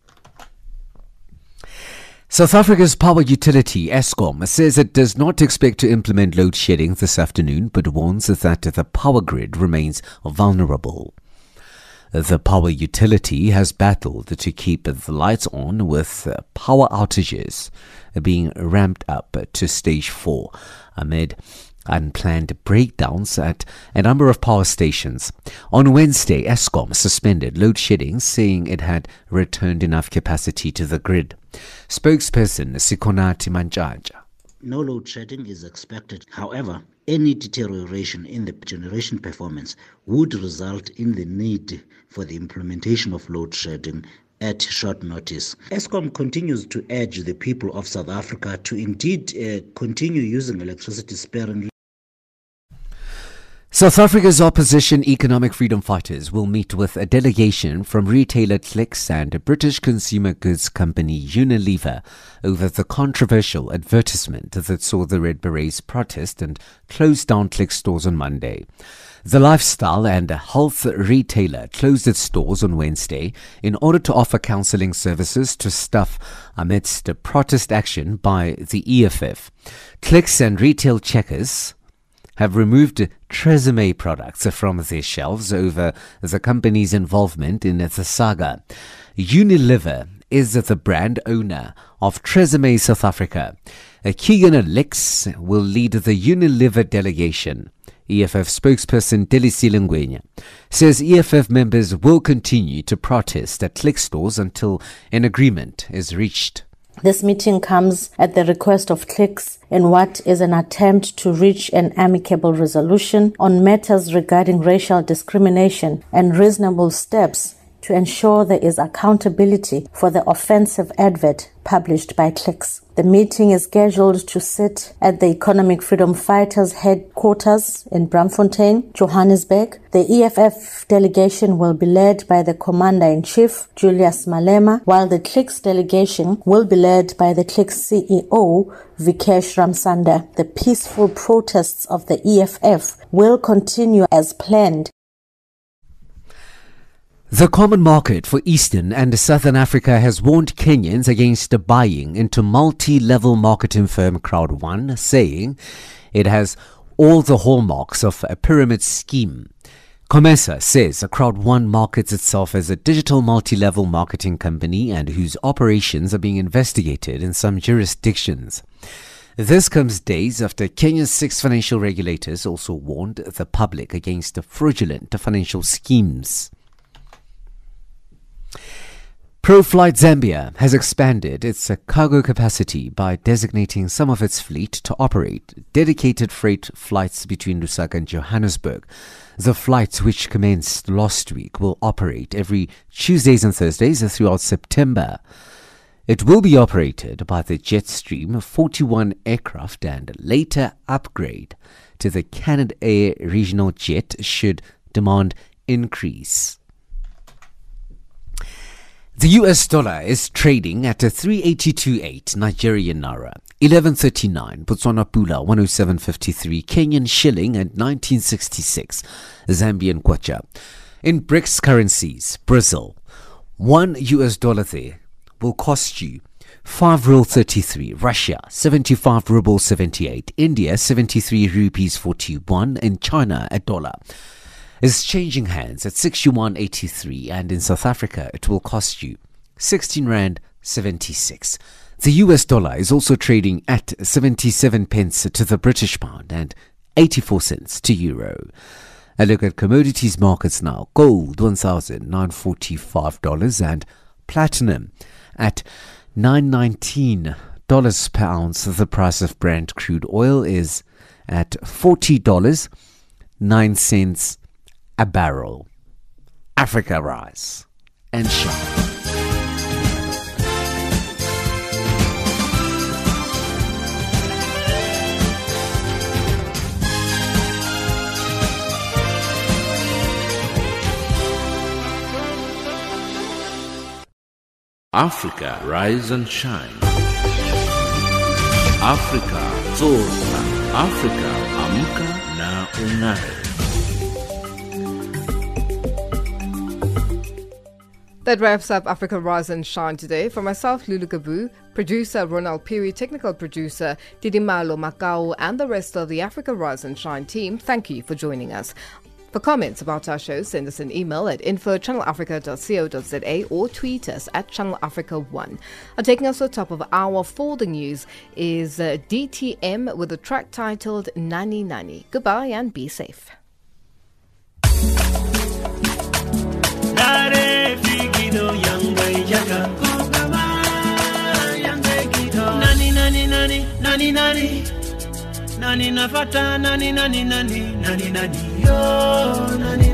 Speaker 31: South Africa's power utility, Eskom, says it does not expect to implement load shedding this afternoon, but warns that the power grid remains vulnerable. The power utility has battled to keep the lights on with power outages being ramped up to stage 4 amid unplanned breakdowns at a number of power stations. On Wednesday, Eskom suspended load shedding, saying it had returned enough capacity to the grid. Spokesperson Sikonathi Mantshantsha.
Speaker 32: No load shedding is expected. However, any deterioration in the generation performance would result in the need for the implementation of load shedding at short notice. Eskom continues to urge the people of South Africa to indeed uh, continue using electricity sparingly.
Speaker 31: South Africa's opposition economic freedom fighters will meet with a delegation from retailer Clicks and British consumer goods company Unilever over the controversial advertisement that saw the Red Berets protest and close down Clicks stores on Monday. The lifestyle and health retailer closed its stores on Wednesday in order to offer counseling services to staff amidst a protest action by the EFF. Clicks and retail checkers have removed Tresemme products from their shelves over the company's involvement in the saga. Unilever is the brand owner of Tresemme South Africa. Keegan Lix will lead the Unilever delegation. EFF spokesperson Delisile Ngwenya says EFF members will continue to protest at Click stores until an agreement is reached.
Speaker 33: This meeting comes at the request of Clicks in what is an attempt to reach an amicable resolution on matters regarding racial discrimination and reasonable steps to ensure there is accountability for the offensive advert published by Clicks. The meeting is scheduled to sit at the Economic Freedom Fighters headquarters in Braamfontein, Johannesburg. The EFF delegation will be led by the Commander in Chief, Julius Malema, while the Clicks delegation will be led by the Clicks CEO, Vikesh Ramsunder. The peaceful protests of the EFF will continue as planned
Speaker 31: The Common Market for Eastern and Southern Africa has warned Kenyans against buying into multi-level marketing firm Crowd One, saying it has all the hallmarks of a pyramid scheme. Comesa says Crowd One markets itself as a digital multi-level marketing company and whose operations are being investigated in some jurisdictions. This comes days after Kenya's six financial regulators also warned the public against fraudulent financial schemes. ProFlight Zambia has expanded its uh, cargo capacity by designating some of its fleet to operate dedicated freight flights between Lusaka and Johannesburg. The flights, which commenced last week, will operate every Tuesdays and Thursdays throughout September. It will be operated by the Jetstream 41 aircraft and later upgrade to the Canadair regional jet should demand increase. The US dollar is trading at a 382.8 Nigerian naira, 1139 Botswana pula, 107.53 Kenyan shilling and 1966 Zambian kwacha. In BRICS currencies, Brazil, 1 US dollar there will cost you 5 ruble 33, Russia 75 ruble 78, India 73 rupees 41, and China a dollar is changing hands at 61.83 and in South Africa it will cost you 16 rand 76. The US dollar is also trading at 77 pence to the British pound and 84 cents to euro. A look at commodities markets now. Gold $1,945 and platinum at 919 dollars per ounce. The price of Brent crude oil is at $40 9 cents a barrel. Africa rise and shine.
Speaker 34: Africa rise and shine. Africa zorka. Africa amka na ung'are.
Speaker 2: That wraps up Africa Rise and Shine today. For myself, Lulu Gabu, producer Ronald Piri, technical producer Didimalo Macau, and the rest of the Africa Rise and Shine team, thank you for joining us. For comments about our show, send us an email at info.channelafrica.co.za or tweet us at Channel Africa 1. And taking us to the top of our folding news is uh, DTM with a track titled Nani Nani. Goodbye and be safe.
Speaker 35: Nani nani? Nani nafata nani nani nani? Nani nani? Yo nani